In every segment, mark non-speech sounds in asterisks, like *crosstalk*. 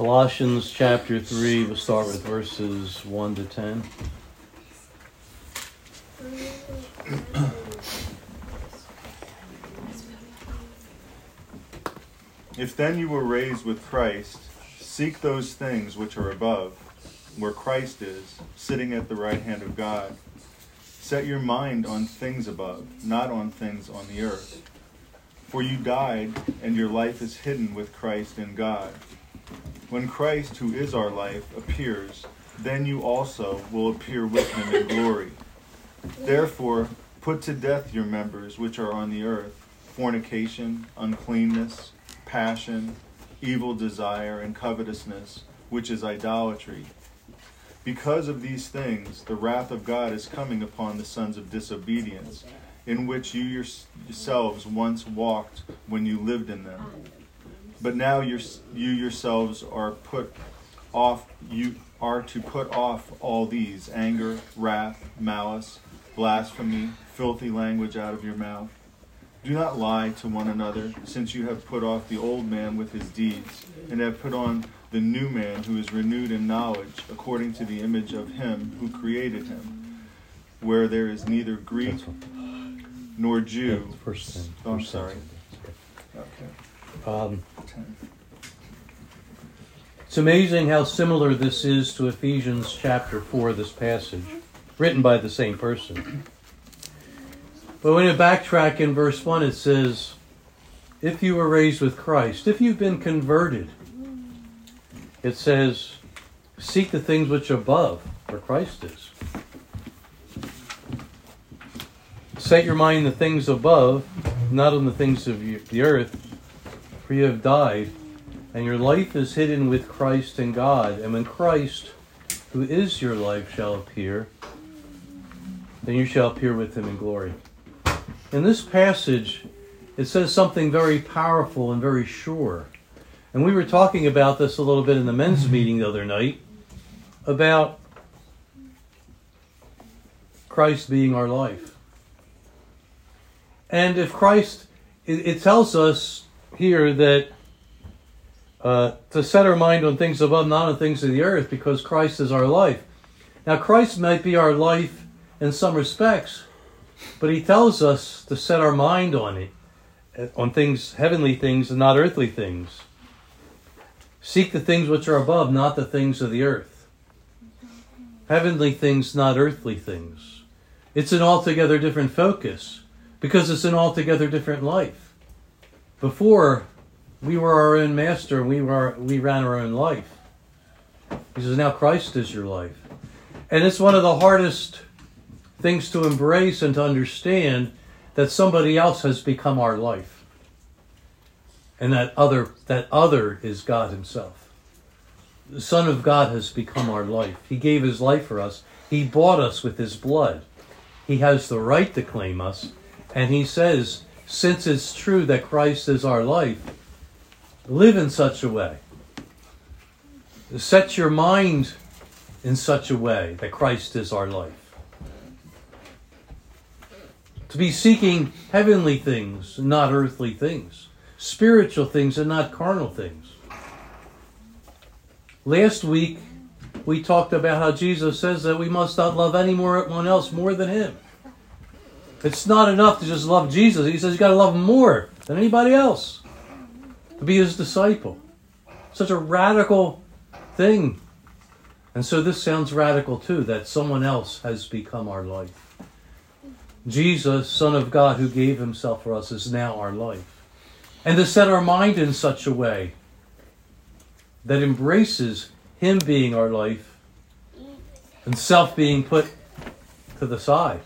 Colossians chapter 3, we'll start with verses 1 to 10. If then you were raised with Christ, seek those things which are above, where Christ is, sitting at the right hand of God. Set your mind on things above, not on things on the earth. For you died, and your life is hidden with Christ in God. When Christ, who is our life, appears, then you also will appear with him in glory. Therefore, put to death your members which are on the earth fornication, uncleanness, passion, evil desire, and covetousness, which is idolatry. Because of these things, the wrath of God is coming upon the sons of disobedience, in which you yourselves once walked when you lived in them. But now you yourselves are put off, you are to put off all these anger, wrath, malice, blasphemy, filthy language out of your mouth. Do not lie to one another, since you have put off the old man with his deeds, and have put on the new man who is renewed in knowledge, according to the image of him who created him, where there is neither Greek nor Jew. Oh, I'm sorry. Okay. Um, it's amazing how similar this is to Ephesians chapter 4, this passage, written by the same person. But when you backtrack in verse 1, it says, If you were raised with Christ, if you've been converted, it says, Seek the things which are above, where Christ is. Set your mind the things above, not on the things of the earth, for you have died, and your life is hidden with Christ in God. And when Christ, who is your life, shall appear, then you shall appear with him in glory. In this passage, it says something very powerful and very sure. And we were talking about this a little bit in the men's mm-hmm. meeting the other night about Christ being our life. And if Christ, it, it tells us here that uh, to set our mind on things above, not on things of the earth, because Christ is our life. Now, Christ might be our life in some respects, but he tells us to set our mind on it, on things, heavenly things, and not earthly things. Seek the things which are above, not the things of the earth. Heavenly things, not earthly things. It's an altogether different focus because it's an altogether different life. Before, we were our own master, we, were, we ran our own life. He says, now Christ is your life. And it's one of the hardest things to embrace and to understand that somebody else has become our life. And that other that other is God himself. The Son of God has become our life. He gave his life for us. He bought us with his blood. He has the right to claim us. And he says, since it's true that Christ is our life, live in such a way. Set your mind in such a way that Christ is our life to be seeking heavenly things, not earthly things, spiritual things, and not carnal things. Last week, we talked about how Jesus says that we must not love anyone else more than Him. It's not enough to just love Jesus. He says you got to love Him more than anybody else to be His disciple. Such a radical thing. And so this sounds radical too that someone else has become our life. Jesus, Son of God, who gave himself for us, is now our life. And to set our mind in such a way that embraces him being our life and self being put to the side.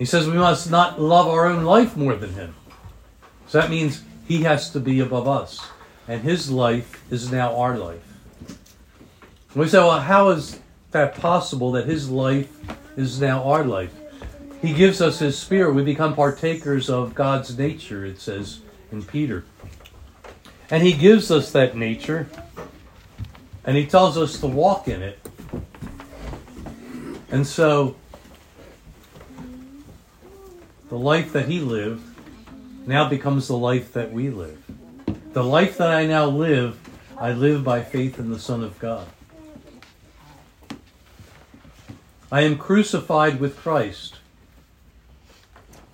He says we must not love our own life more than him. So that means he has to be above us. And his life is now our life. And we say, well, how is that possible that his life is now our life. He gives us his spirit. We become partakers of God's nature, it says in Peter. And he gives us that nature, and he tells us to walk in it. And so, the life that he lived now becomes the life that we live. The life that I now live, I live by faith in the Son of God. I am crucified with Christ.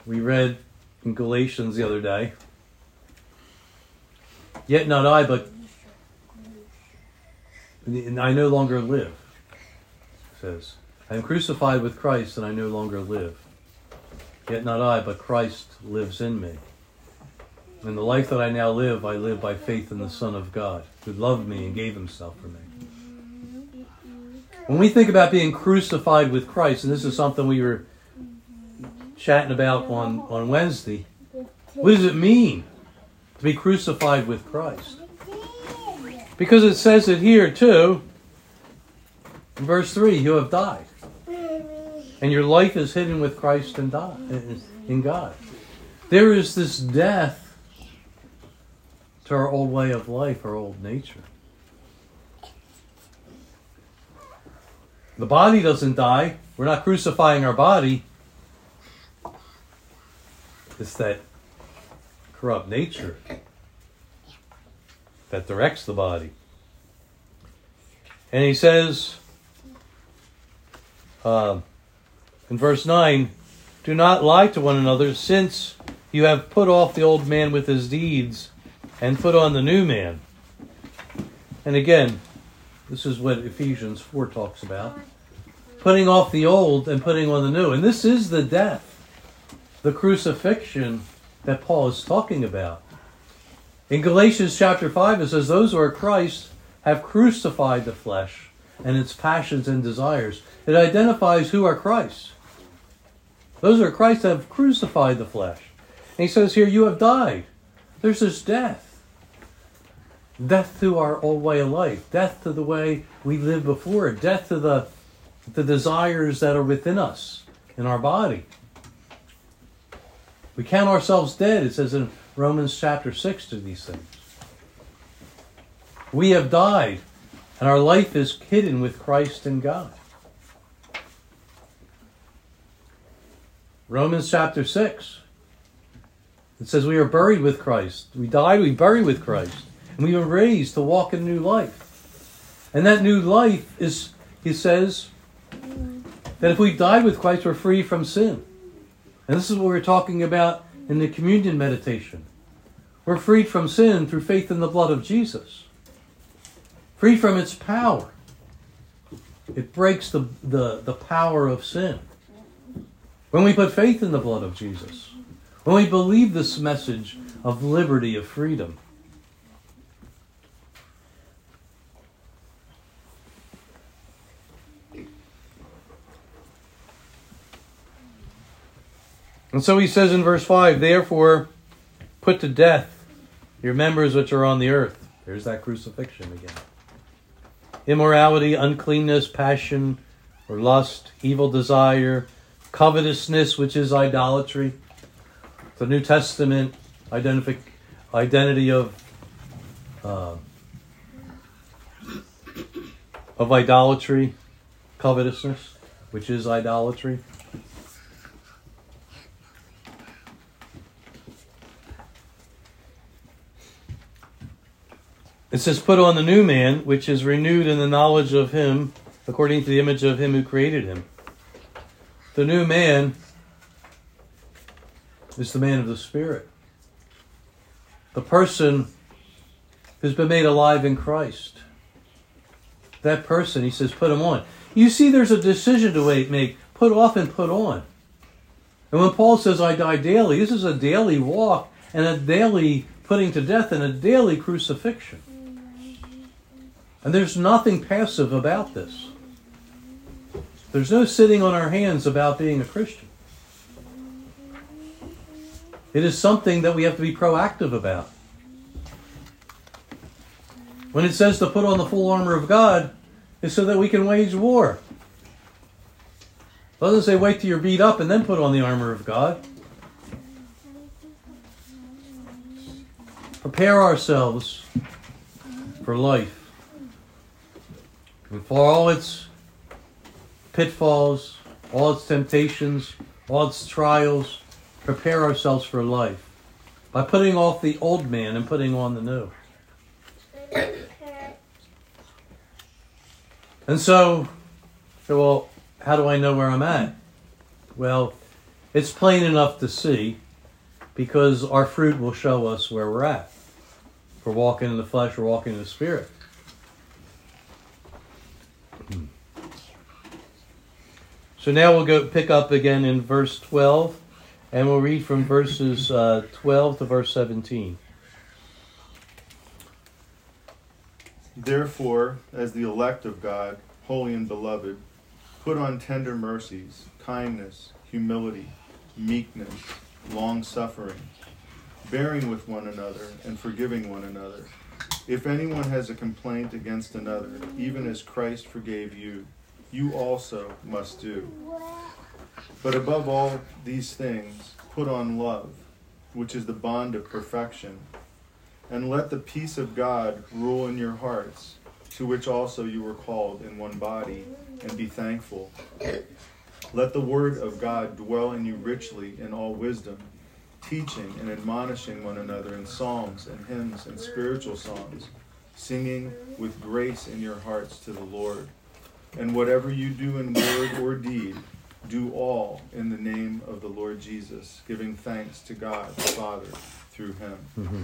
We read in Galatians the other day. Yet not I, but I no longer live. says, I am crucified with Christ, and I no longer live. Yet not I, but Christ lives in me. In the life that I now live, I live by faith in the Son of God, who loved me and gave himself for me. When we think about being crucified with Christ, and this is something we were chatting about on, on Wednesday, what does it mean to be crucified with Christ? Because it says it here too, in verse 3 you have died. And your life is hidden with Christ in, God. There is this death to our old way of life, our old nature. The body doesn't die. We're not crucifying our body. It's that corrupt nature that directs the body. And he says uh, in verse 9, Do not lie to one another, since you have put off the old man with his deeds and put on the new man. And again, this is what Ephesians 4 talks about. Putting off the old and putting on the new. And this is the death, the crucifixion that Paul is talking about. In Galatians chapter 5, it says, Those who are Christ have crucified the flesh and its passions and desires. It identifies who are Christ. Those are Christ have crucified the flesh. And he says here, You have died. There's this death. Death to our old way of life, death to the way we lived before, death to the, the desires that are within us in our body. We count ourselves dead, it says in Romans chapter 6 to these things. We have died, and our life is hidden with Christ in God. Romans chapter 6. It says we are buried with Christ. We died, we buried with Christ. And we were raised to walk in new life. And that new life is, he says, that if we died with Christ, we're free from sin. And this is what we're talking about in the communion meditation. We're freed from sin through faith in the blood of Jesus, free from its power. It breaks the, the, the power of sin. When we put faith in the blood of Jesus, when we believe this message of liberty, of freedom, And so he says in verse 5 Therefore, put to death your members which are on the earth. There's that crucifixion again. Immorality, uncleanness, passion, or lust, evil desire, covetousness, which is idolatry. The New Testament identific, identity of uh, of idolatry, covetousness, which is idolatry. It says, Put on the new man, which is renewed in the knowledge of him, according to the image of him who created him. The new man is the man of the Spirit. The person who's been made alive in Christ. That person, he says, put him on. You see, there's a decision to make put off and put on. And when Paul says, I die daily, this is a daily walk and a daily putting to death and a daily crucifixion. And there's nothing passive about this. There's no sitting on our hands about being a Christian. It is something that we have to be proactive about. When it says to put on the full armor of God, it's so that we can wage war. It doesn't say wait till you're beat up and then put on the armor of God. Prepare ourselves for life. And for all its pitfalls, all its temptations, all its trials, prepare ourselves for life. by putting off the old man and putting on the new. And so, so well, how do I know where I'm at? Well, it's plain enough to see because our fruit will show us where we're at. If we're walking in the flesh, we're walking in the spirit. So now we'll go pick up again in verse 12, and we'll read from verses uh, 12 to verse 17. Therefore, as the elect of God, holy and beloved, put on tender mercies, kindness, humility, meekness, long suffering, bearing with one another, and forgiving one another. If anyone has a complaint against another, even as Christ forgave you, you also must do. But above all these things, put on love, which is the bond of perfection. And let the peace of God rule in your hearts, to which also you were called in one body, and be thankful. Let the word of God dwell in you richly in all wisdom, teaching and admonishing one another in psalms and hymns and spiritual songs, singing with grace in your hearts to the Lord. And whatever you do in word or deed, do all in the name of the Lord Jesus, giving thanks to God the Father through him. Mm-hmm.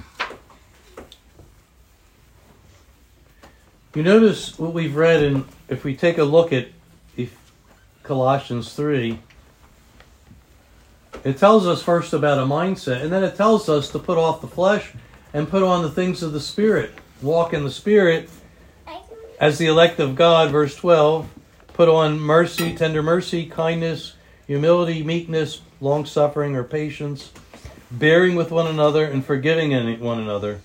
You notice what we've read, and if we take a look at Colossians 3, it tells us first about a mindset, and then it tells us to put off the flesh and put on the things of the Spirit. Walk in the Spirit as the elect of God, verse 12. Put on mercy, tender mercy, kindness, humility, meekness, long suffering, or patience, bearing with one another and forgiving one another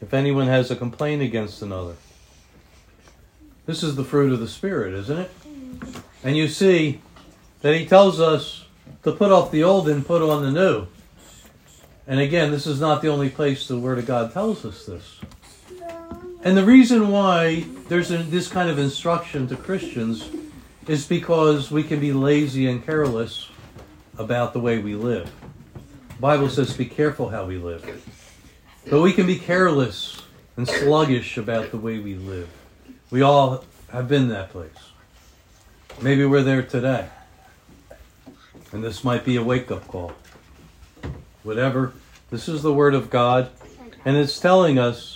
if anyone has a complaint against another. This is the fruit of the Spirit, isn't it? And you see that he tells us to put off the old and put on the new. And again, this is not the only place the Word of God tells us this. And the reason why there's a, this kind of instruction to Christians is because we can be lazy and careless about the way we live. The Bible says, be careful how we live. But we can be careless and sluggish about the way we live. We all have been that place. Maybe we're there today. And this might be a wake up call. Whatever. This is the Word of God. And it's telling us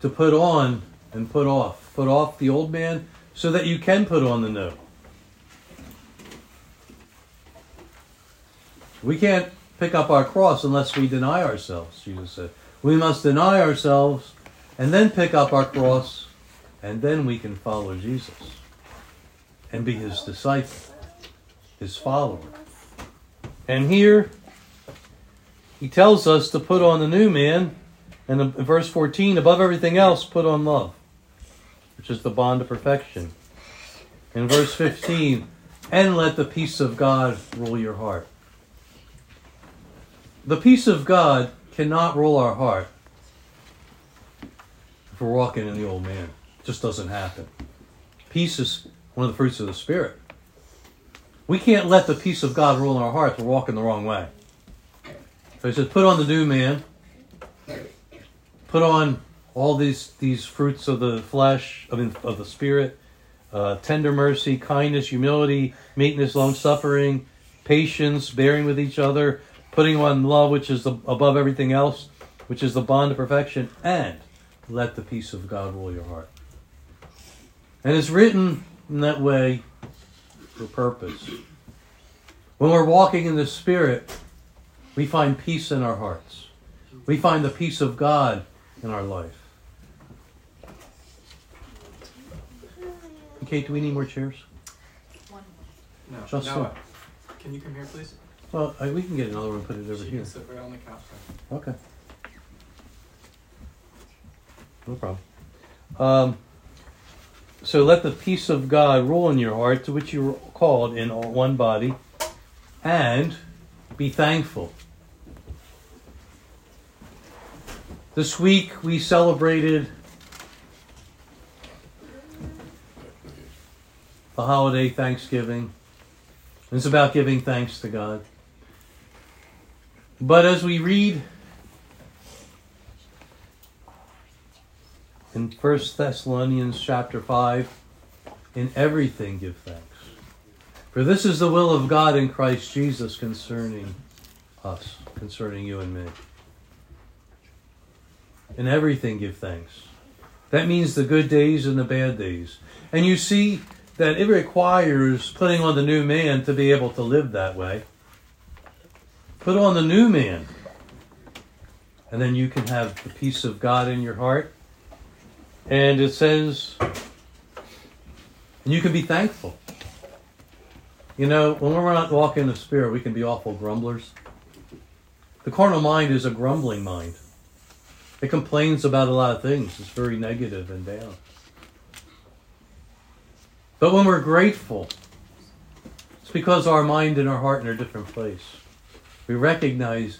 to put on and put off. Put off the old man so that you can put on the new. We can't pick up our cross unless we deny ourselves, Jesus said. We must deny ourselves and then pick up our cross, and then we can follow Jesus and be his disciple, his follower. And here, he tells us to put on the new man, and in verse 14, above everything else, put on love, which is the bond of perfection. In verse 15, and let the peace of God rule your heart. The peace of God cannot rule our heart if we're walking in the old man. It just doesn't happen. Peace is one of the fruits of the Spirit. We can't let the peace of God rule in our hearts. We're walking the wrong way. So he says, put on the new man. Put on all these these fruits of the flesh, I mean, of the Spirit. Uh, tender mercy, kindness, humility, meekness, long suffering, patience, bearing with each other, putting on love, which is the, above everything else, which is the bond of perfection, and let the peace of God rule your heart. And it's written in that way for purpose. When we're walking in the Spirit, we find peace in our hearts. We find the peace of God in our life. Okay, do we need more chairs? One. No. Just no. so. Can you come here, please? Well, I, we can get another one and put it over she here. can sit right on the couch. Okay. No problem. Um, so let the peace of God rule in your heart, to which you were called in one body, and be thankful. This week we celebrated the holiday Thanksgiving. It's about giving thanks to God. But as we read in 1 Thessalonians chapter 5, in everything give thanks. For this is the will of God in Christ Jesus concerning us, concerning you and me. In everything give thanks. That means the good days and the bad days. And you see that it requires putting on the new man to be able to live that way. Put on the new man. And then you can have the peace of God in your heart. And it says, and you can be thankful. You know, when we're not walking in the Spirit, we can be awful grumblers. The carnal mind is a grumbling mind. It complains about a lot of things. It's very negative and down. But when we're grateful, it's because our mind and our heart are in a different place. We recognize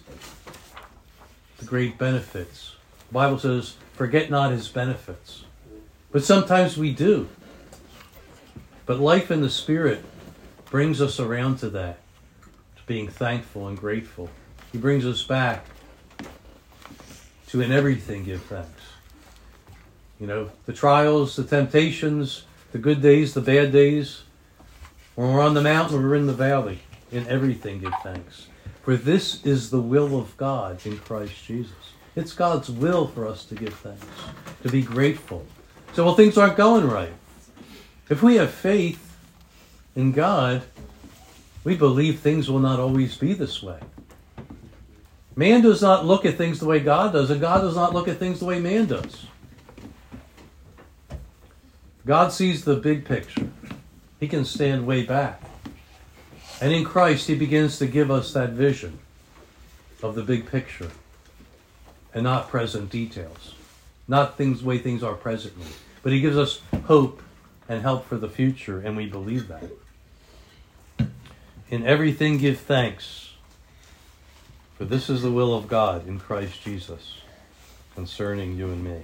the great benefits. The Bible says, forget not his benefits. But sometimes we do. But life in the Spirit brings us around to that, to being thankful and grateful. He brings us back to in everything give thanks. You know, the trials, the temptations, the good days, the bad days. When we're on the mountain, we're in the valley. In everything give thanks. For this is the will of God in Christ Jesus. It's God's will for us to give thanks, to be grateful. So, well, things aren't going right. If we have faith in God, we believe things will not always be this way. Man does not look at things the way God does, and God does not look at things the way man does. God sees the big picture. He can stand way back. And in Christ, He begins to give us that vision of the big picture and not present details, not things the way things are presently. But He gives us hope and help for the future, and we believe that. In everything, give thanks for this is the will of God in Christ Jesus concerning you and me.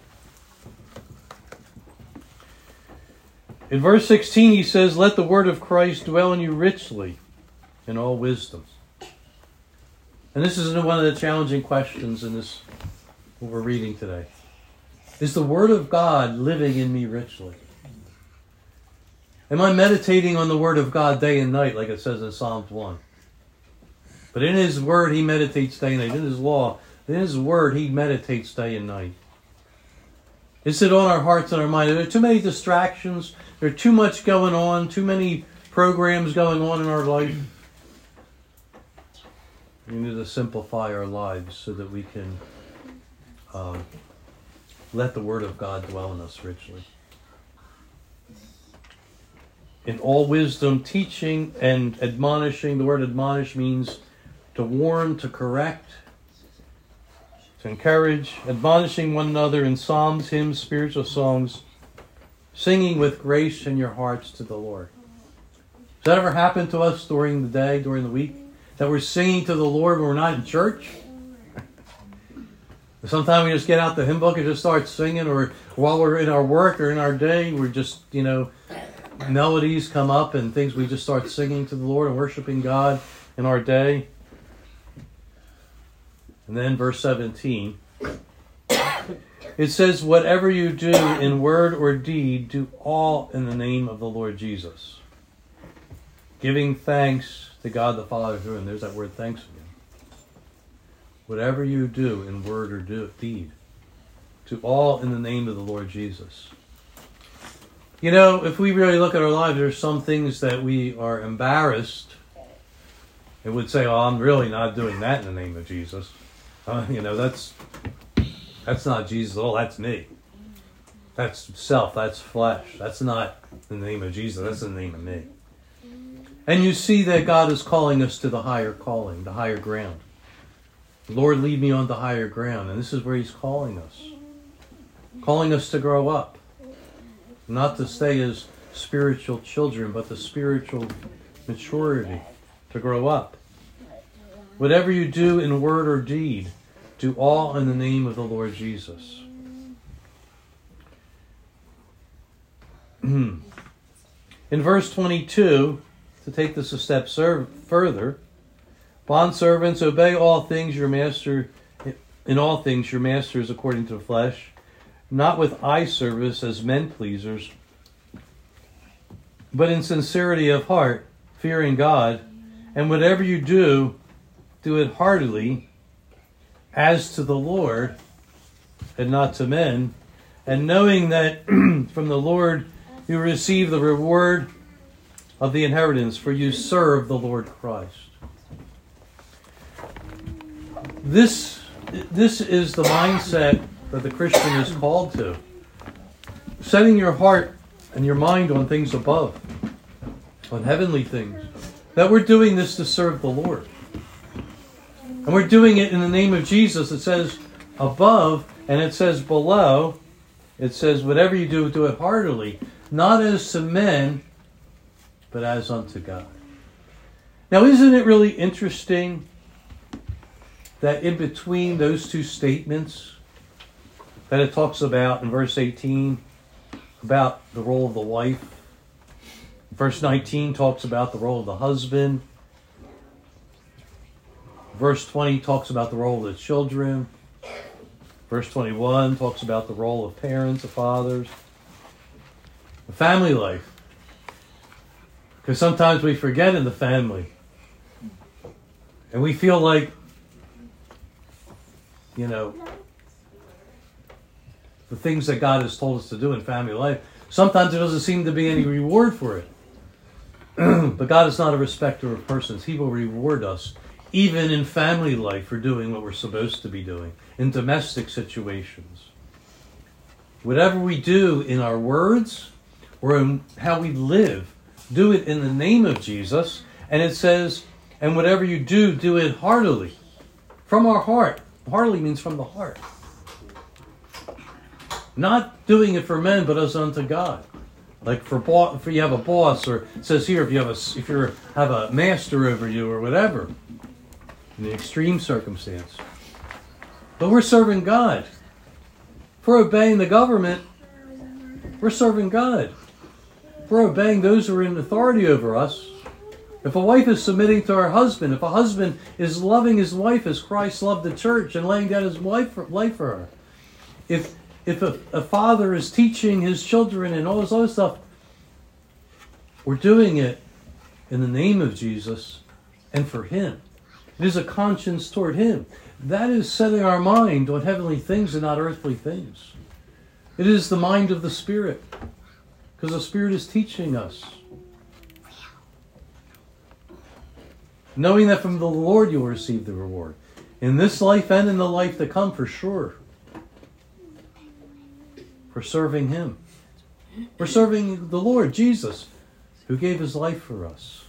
In verse 16, he says, Let the word of Christ dwell in you richly in all wisdom. And this is one of the challenging questions in this, what we're reading today. Is the word of God living in me richly? Am I meditating on the word of God day and night, like it says in Psalms 1? But in His Word, He meditates day and night. In His law, in His Word, He meditates day and night. Is it on our hearts and our mind? There are too many distractions? There's too much going on, too many programs going on in our life. We need to simplify our lives so that we can uh, let the Word of God dwell in us richly. In all wisdom, teaching and admonishing, the word admonish means to warn, to correct, to encourage, admonishing one another in psalms, hymns, spiritual songs, singing with grace in your hearts to the Lord. Does that ever happen to us during the day, during the week? That we're singing to the Lord when we're not in church? *laughs* Sometimes we just get out the hymn book and just start singing, or while we're in our work or in our day, we're just, you know, melodies come up and things we just start singing to the Lord and worshiping God in our day. And then verse 17. It says, Whatever you do in word or deed, do all in the name of the Lord Jesus. Giving thanks to God the Father through him. There's that word thanks again. Whatever you do in word or do, deed, to all in the name of the Lord Jesus. You know, if we really look at our lives, there's some things that we are embarrassed and would say, Oh, I'm really not doing that in the name of Jesus. *laughs* Uh, you know, that's that's not Jesus. Oh, that's me. That's self. That's flesh. That's not the name of Jesus. That's the name of me. And you see that God is calling us to the higher calling, the higher ground. Lord, lead me on the higher ground. And this is where He's calling us. Calling us to grow up. Not to stay as spiritual children, but the spiritual maturity to grow up. Whatever you do in word or deed, do all in the name of the Lord Jesus. *clears throat* in verse 22, to take this a step further, Bondservants, obey all things your master, in all things your master is according to the flesh, not with eye service as men pleasers, but in sincerity of heart, fearing God, and whatever you do, do it heartily, as to the Lord, and not to men, and knowing that *clears throat* from the Lord you receive the reward of the inheritance, for you serve the Lord Christ. This, this is the mindset that the Christian is called to. Setting your heart and your mind on things above, on heavenly things. That we're doing this to serve the Lord. And we're doing it in the name of Jesus. It says above and it says below. It says, whatever you do, do it heartily, not as to men, but as unto God. Now, isn't it really interesting that in between those two statements, that it talks about in verse 18 about the role of the wife, verse 19 talks about the role of the husband, verse 20 talks about the role of the children, verse 21 talks about the role of parents, of fathers, the family life. Because sometimes we forget in the family. And we feel like, you know, the things that God has told us to do in family life, sometimes there doesn't seem to be any reward for it. *clears throat* but God is not a respecter of persons. He will reward us, even in family life, for doing what we're supposed to be doing, in domestic situations. Whatever we do in our words or in how we live, do it in the name of Jesus. And it says, and whatever you do, do it heartily. From our heart. Heartily means from the heart. Not doing it for men, but as unto God. Like for if you have a boss, or says here if you have a if you have a master over you or whatever, in extreme circumstance. But we're serving God. For obeying the government, we're serving God. We're obeying those who are in authority over us, if a wife is submitting to her husband, if a husband is loving his wife as Christ loved the church and laying down his life for, life for her, if if a, a father is teaching his children and all this other stuff, we're doing it in the name of Jesus and for him. It is a conscience toward him. That is setting our mind on heavenly things and not earthly things. It is the mind of the Spirit because the Spirit is teaching us. Knowing that from the Lord you will receive the reward. In this life and in the life to come, for sure. For serving Him. For serving the Lord, Jesus, who gave His life for us.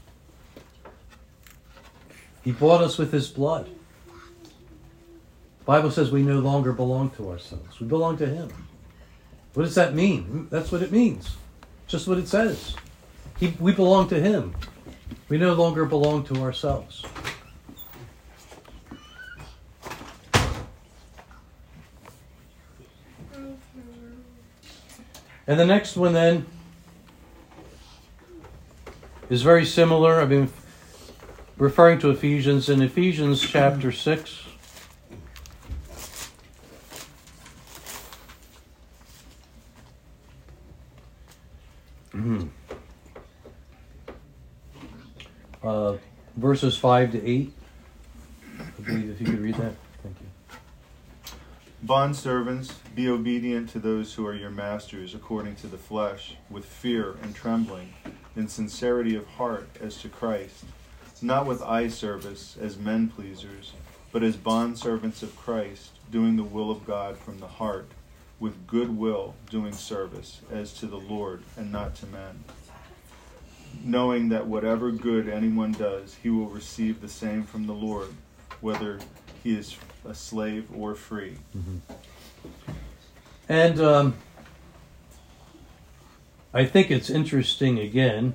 He bought us with His blood. The Bible says we no longer belong to ourselves. We belong to Him. What does that mean? That's what it means. Just what it says. He, we belong to Him. We no longer belong to ourselves. And the next one then is very similar. I've been referring to Ephesians in Ephesians chapter 6. uh, verses 5 to 8. I believe if you could read that. Thank you. Bondservants, be obedient to those who are your masters according to the flesh, with fear and trembling, in sincerity of heart as to Christ, not with eye service as men pleasers, but as bondservants of Christ, doing the will of God from the heart, with good will doing service as to the Lord and not to men knowing that whatever good anyone does, he will receive the same from the Lord, whether he is a slave or free. Mm-hmm. And um, I think it's interesting again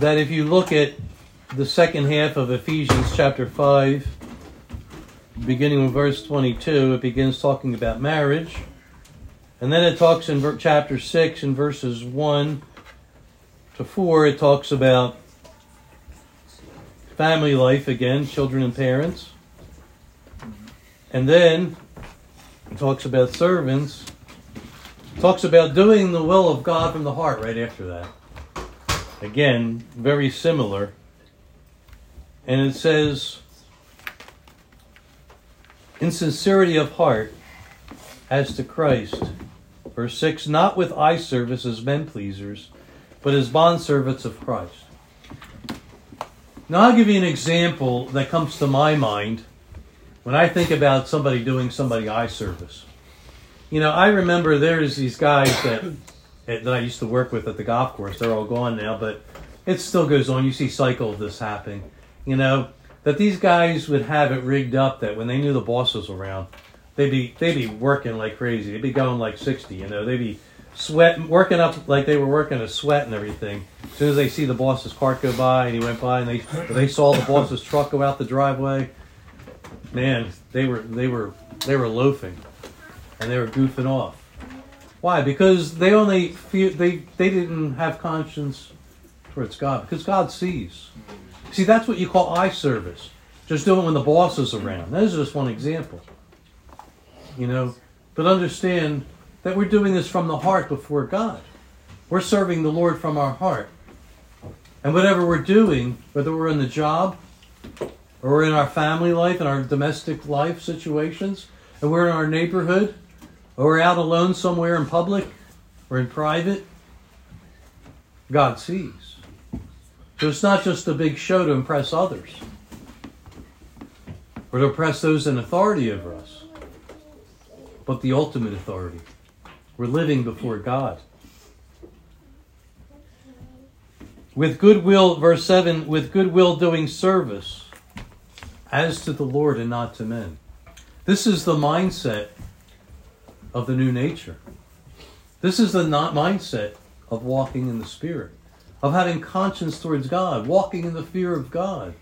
that if you look at the second half of Ephesians chapter 5, beginning with verse 22, it begins talking about marriage. And then it talks in chapter 6 in verses 1 to 4, it talks about family life again, children and parents. And then it talks about servants. Talks about doing the will of God from the heart right after that. Again, very similar. And it says, in sincerity of heart, as to Christ. Verse 6 Not with eye service as men pleasers, but as bondservants of Christ. Now, I'll give you an example that comes to my mind when I think about somebody doing somebody eye service. You know, I remember there's these guys that that I used to work with at the golf course. They're all gone now, but it still goes on. You see cycle of this happening. You know, that these guys would have it rigged up that when they knew the boss was around, they'd be they'd be working like crazy. They'd be going like sixty. You know, they'd be sweating, working up like they were working a sweat and everything. As soon as they see the boss's cart go by and he went by and they they saw the boss's truck go out the driveway, man, they were they were they were loafing, and they were goofing off. Why? Because they only feel, they they didn't have conscience towards God because God sees. See, that's what you call eye service. Just do it when the boss is around. That is just one example. You know, but understand that we're doing this from the heart before God. We're serving the Lord from our heart. And whatever we're doing, whether we're in the job or in our family life and our domestic life situations, and we're in our neighborhood, or out alone somewhere in public or in private, God sees. So it's not just a big show to impress others or to impress those in authority over us, but the ultimate authority. We're living before God. With goodwill, verse 7, with goodwill doing service as to the Lord and not to men. This is the mindset of the new nature. This is the not mindset of walking in the Spirit, of having conscience towards God, walking in the fear of God,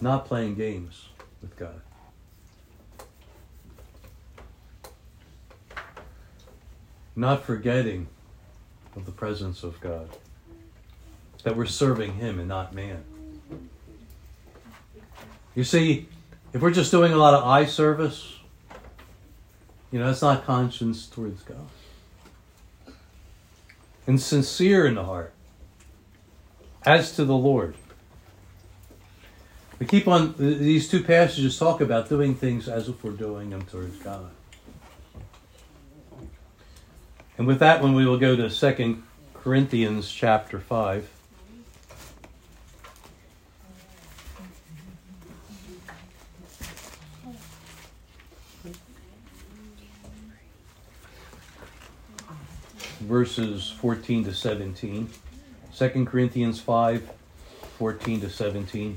not playing games with God. Not forgetting of the presence of God, that we're serving Him and not man. You see, if we're just doing a lot of eye service, you know, that's not conscience towards God. And sincere in the heart. As to the Lord. We keep on, these two passages talk about doing things as if we're doing them towards God. And with that one, we will go to Second Corinthians chapter 5. Verses 14 to 17. 2 Corinthians 5 14 to 17.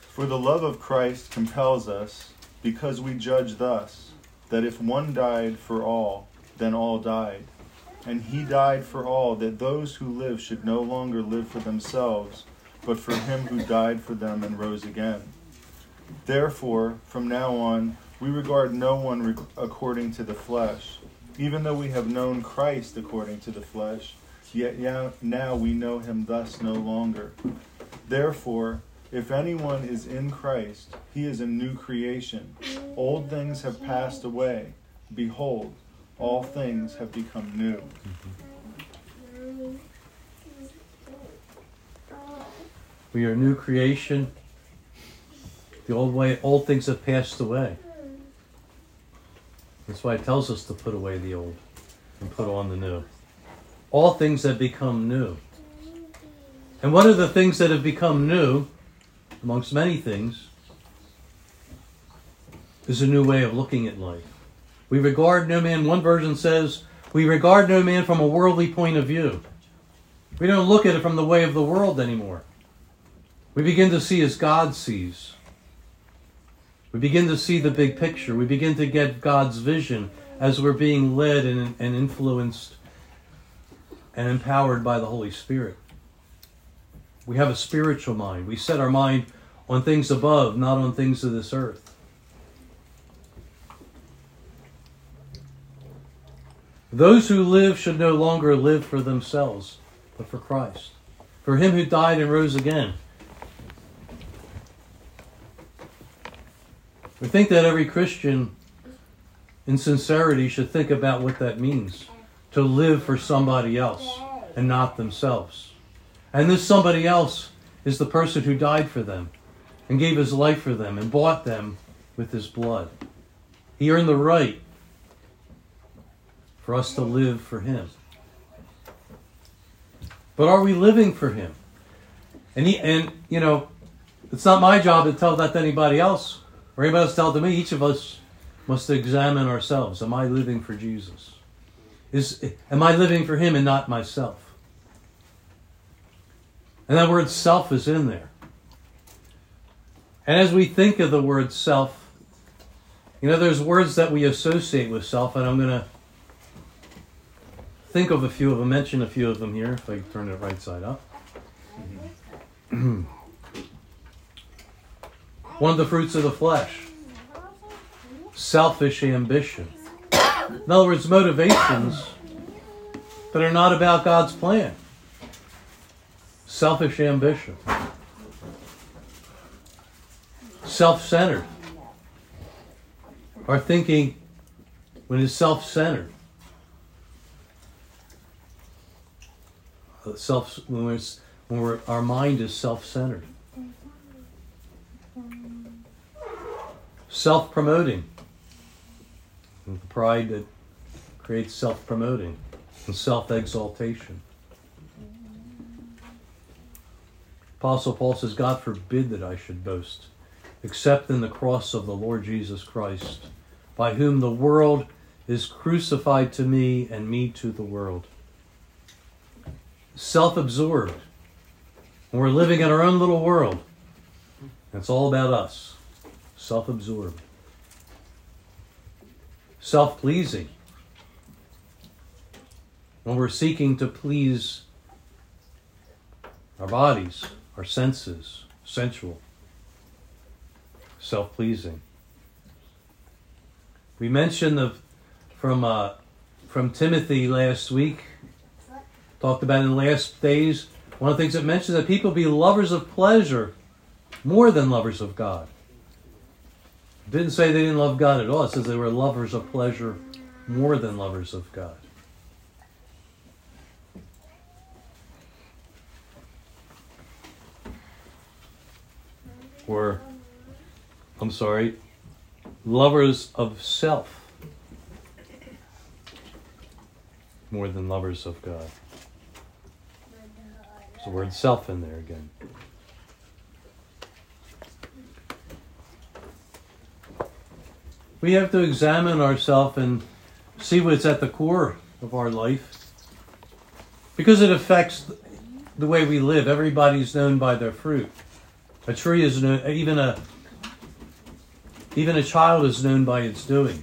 For the love of Christ compels us, because we judge thus, that if one died for all, then all died. And he died for all, that those who live should no longer live for themselves, but for him who died for them and rose again. Therefore, from now on, we regard no one according to the flesh even though we have known Christ according to the flesh, yet now we know him thus no longer. Therefore, if anyone is in Christ, he is a new creation. Old things have passed away. Behold, all things have become new. We are a new creation. The old way, old things have passed away. That's why it tells us to put away the old and put on the new. All things that become new. And what are the things that have become new, amongst many things, is a new way of looking at life. We regard no man, one version says, we regard no man from a worldly point of view. We don't look at it from the way of the world anymore. We begin to see as God sees. We begin to see the big picture. We begin to get God's vision as we're being led and, and influenced and empowered by the Holy Spirit. We have a spiritual mind. We set our mind on things above, not on things of this earth. Those who live should no longer live for themselves, but for Christ, for him who died and rose again. We think that every Christian, in sincerity, should think about what that means to live for somebody else and not themselves. And this somebody else is the person who died for them and gave his life for them and bought them with his blood. He earned the right for us to live for him. But are we living for him? And he, and you know, it's not my job to tell that to anybody else or anybody tell to me. Each of us must examine ourselves. Am I living for Jesus? Is am I living for him and not myself? And that word self is in there. And as we think of the word self, you know, there's words that we associate with self, and I'm going to think of a few of them, mention a few of them here, if I turn it right side up. *clears throat* One of the fruits of the flesh selfish ambition. In other words, motivations that are not about God's plan. Selfish ambition. Self centered. Our thinking when it's self centered. Self, when, when our mind is self centered. Self promoting. Pride that creates self promoting and self exaltation. Apostle Paul says, God forbid that I should boast, except in the cross of the Lord Jesus Christ, by whom the world is crucified to me and me to the world. Self absorbed. We're living in our own little world. It's all about us. Self absorbed. Self pleasing. When we're seeking to please our bodies, our senses, sensual, self pleasing. We mentioned the, from, uh, from Timothy last week, talked about in the last days. One of the things it mentions that people be lovers of pleasure more than lovers of God. Didn't say they didn't love God at all. It says they were lovers of pleasure more than lovers of God. Or, I'm sorry, lovers of self more than lovers of God. There's the word self in there again. We have to examine ourselves and see what's at the core of our life because it affects the way we live. Everybody's known by their fruit. A tree is known, even a even a child is known by its doing.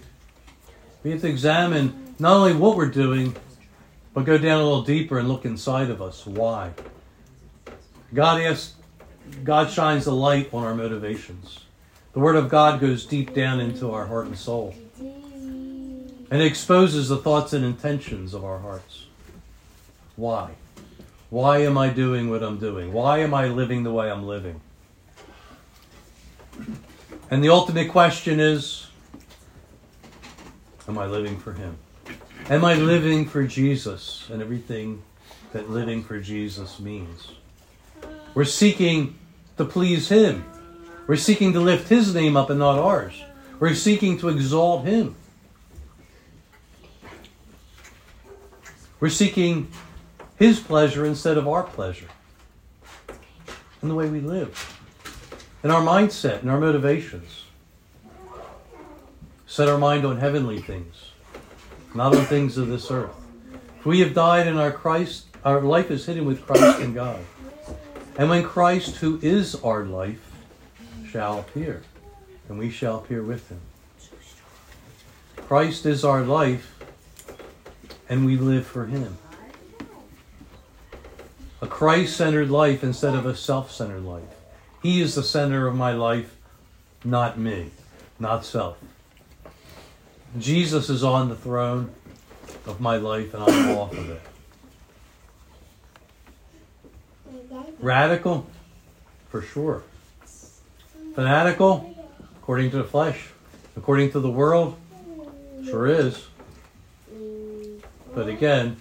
We have to examine not only what we're doing, but go down a little deeper and look inside of us. Why? God asks, God shines a light on our motivations. The Word of God goes deep down into our heart and soul and exposes the thoughts and intentions of our hearts. Why? Why am I doing what I'm doing? Why am I living the way I'm living? And the ultimate question is Am I living for Him? Am I living for Jesus and everything that living for Jesus means? We're seeking to please Him. We're seeking to lift His name up and not ours. We're seeking to exalt Him. We're seeking His pleasure instead of our pleasure. In the way we live, in our mindset, in our motivations. Set our mind on heavenly things, not on things of this earth. If we have died in our Christ, our life is hidden with Christ in God. And when Christ, who is our life, shall appear, and we shall appear with him. Christ is our life, and we live for him. A Christ centered life instead of a self centered life. He is the center of my life, not me, not self. Jesus is on the throne, of my life and I'm off of it. Radical, for sure. Fanatical, according to the flesh, according to the world, sure is. But again,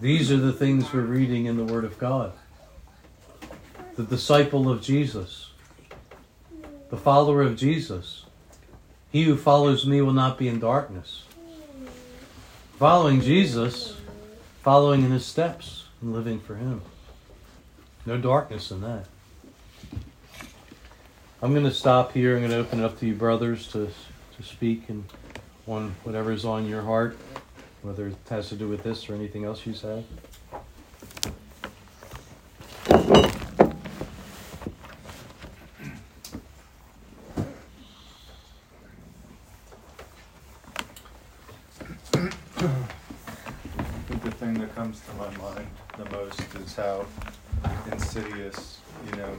these are the things we're reading in the Word of God. The disciple of Jesus, the follower of Jesus. He who follows me will not be in darkness. Following Jesus, following in his steps, and living for him. No darkness in that. I'm going to stop here. I'm going to open it up to you, brothers, to, to speak and on whatever's on your heart, whether it has to do with this or anything else you said. I think the thing that comes to my mind the most is how insidious, you know,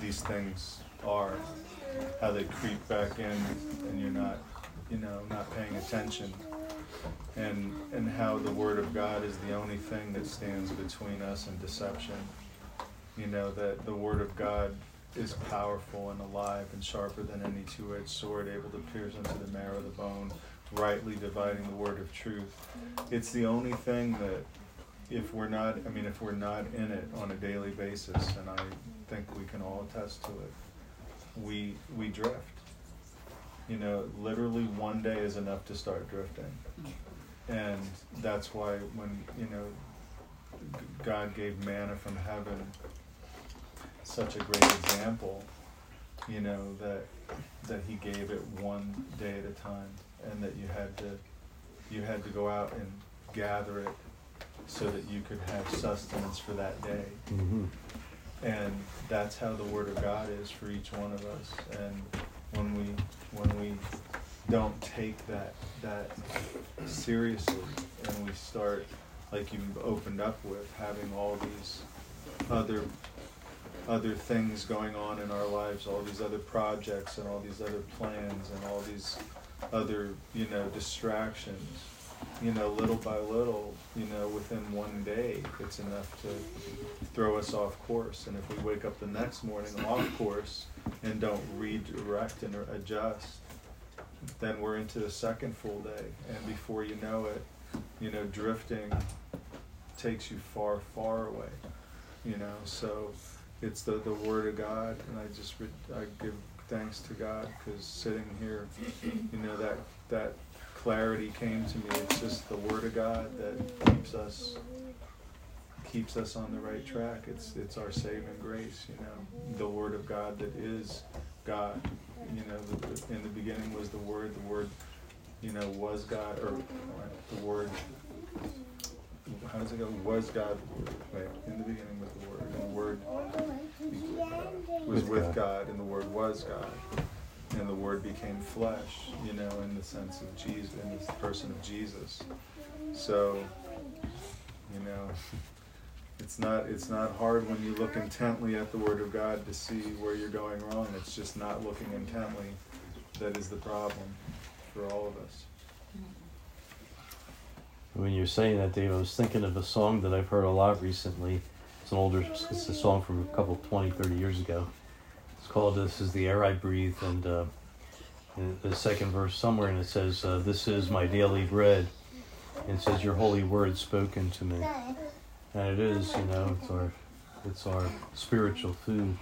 these things are. How they creep back in and you're not, you know, not paying attention. And and how the word of God is the only thing that stands between us and deception. You know, that the word of God is powerful and alive and sharper than any two-edged sword, able to pierce into the marrow of the bone, rightly dividing the word of truth. It's the only thing that if we're not I mean if we're not in it on a daily basis and I think we can all attest to it, we we drift. You know, literally one day is enough to start drifting. And that's why when, you know, God gave manna from heaven such a great example, you know, that that he gave it one day at a time and that you had to you had to go out and gather it so that you could have sustenance for that day. Mm-hmm. And that's how the word of God is for each one of us. And when we when we don't take that that seriously and we start like you've opened up with having all these other other things going on in our lives, all these other projects and all these other plans and all these other, you know, distractions, you know, little by little, you know, within one day, it's enough to throw us off course. And if we wake up the next morning off course and don't redirect and adjust, then we're into the second full day. And before you know it, you know, drifting takes you far, far away, you know, so it's the, the word of God, and I just I give thanks to God because sitting here, you know that that clarity came to me. It's just the word of God that keeps us keeps us on the right track. It's it's our saving grace, you know, the word of God that is God. You know, the, the, in the beginning was the word. The word, you know, was God, or the word. How does it go? Was God? Wait, in the beginning was the word, and the word was With. God, and the Word was God, and the Word became flesh. You know, in the sense of Jesus, in the person of Jesus. So, you know, it's not it's not hard when you look intently at the Word of God to see where you're going wrong. It's just not looking intently that is the problem for all of us. When you're saying that, Dave, I was thinking of a song that I've heard a lot recently. It's an older, it's a song from a couple, 20, 30 years ago. It's called This is the Air I Breathe. And uh, the second verse somewhere, and it says, uh, This is my daily bread. And it says, Your holy word spoken to me. And it is, you know, it's our, it's our spiritual food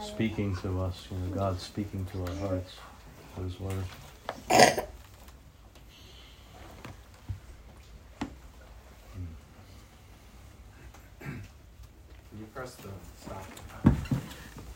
speaking to us, you know, God speaking to our hearts, those words. Can you press the stop?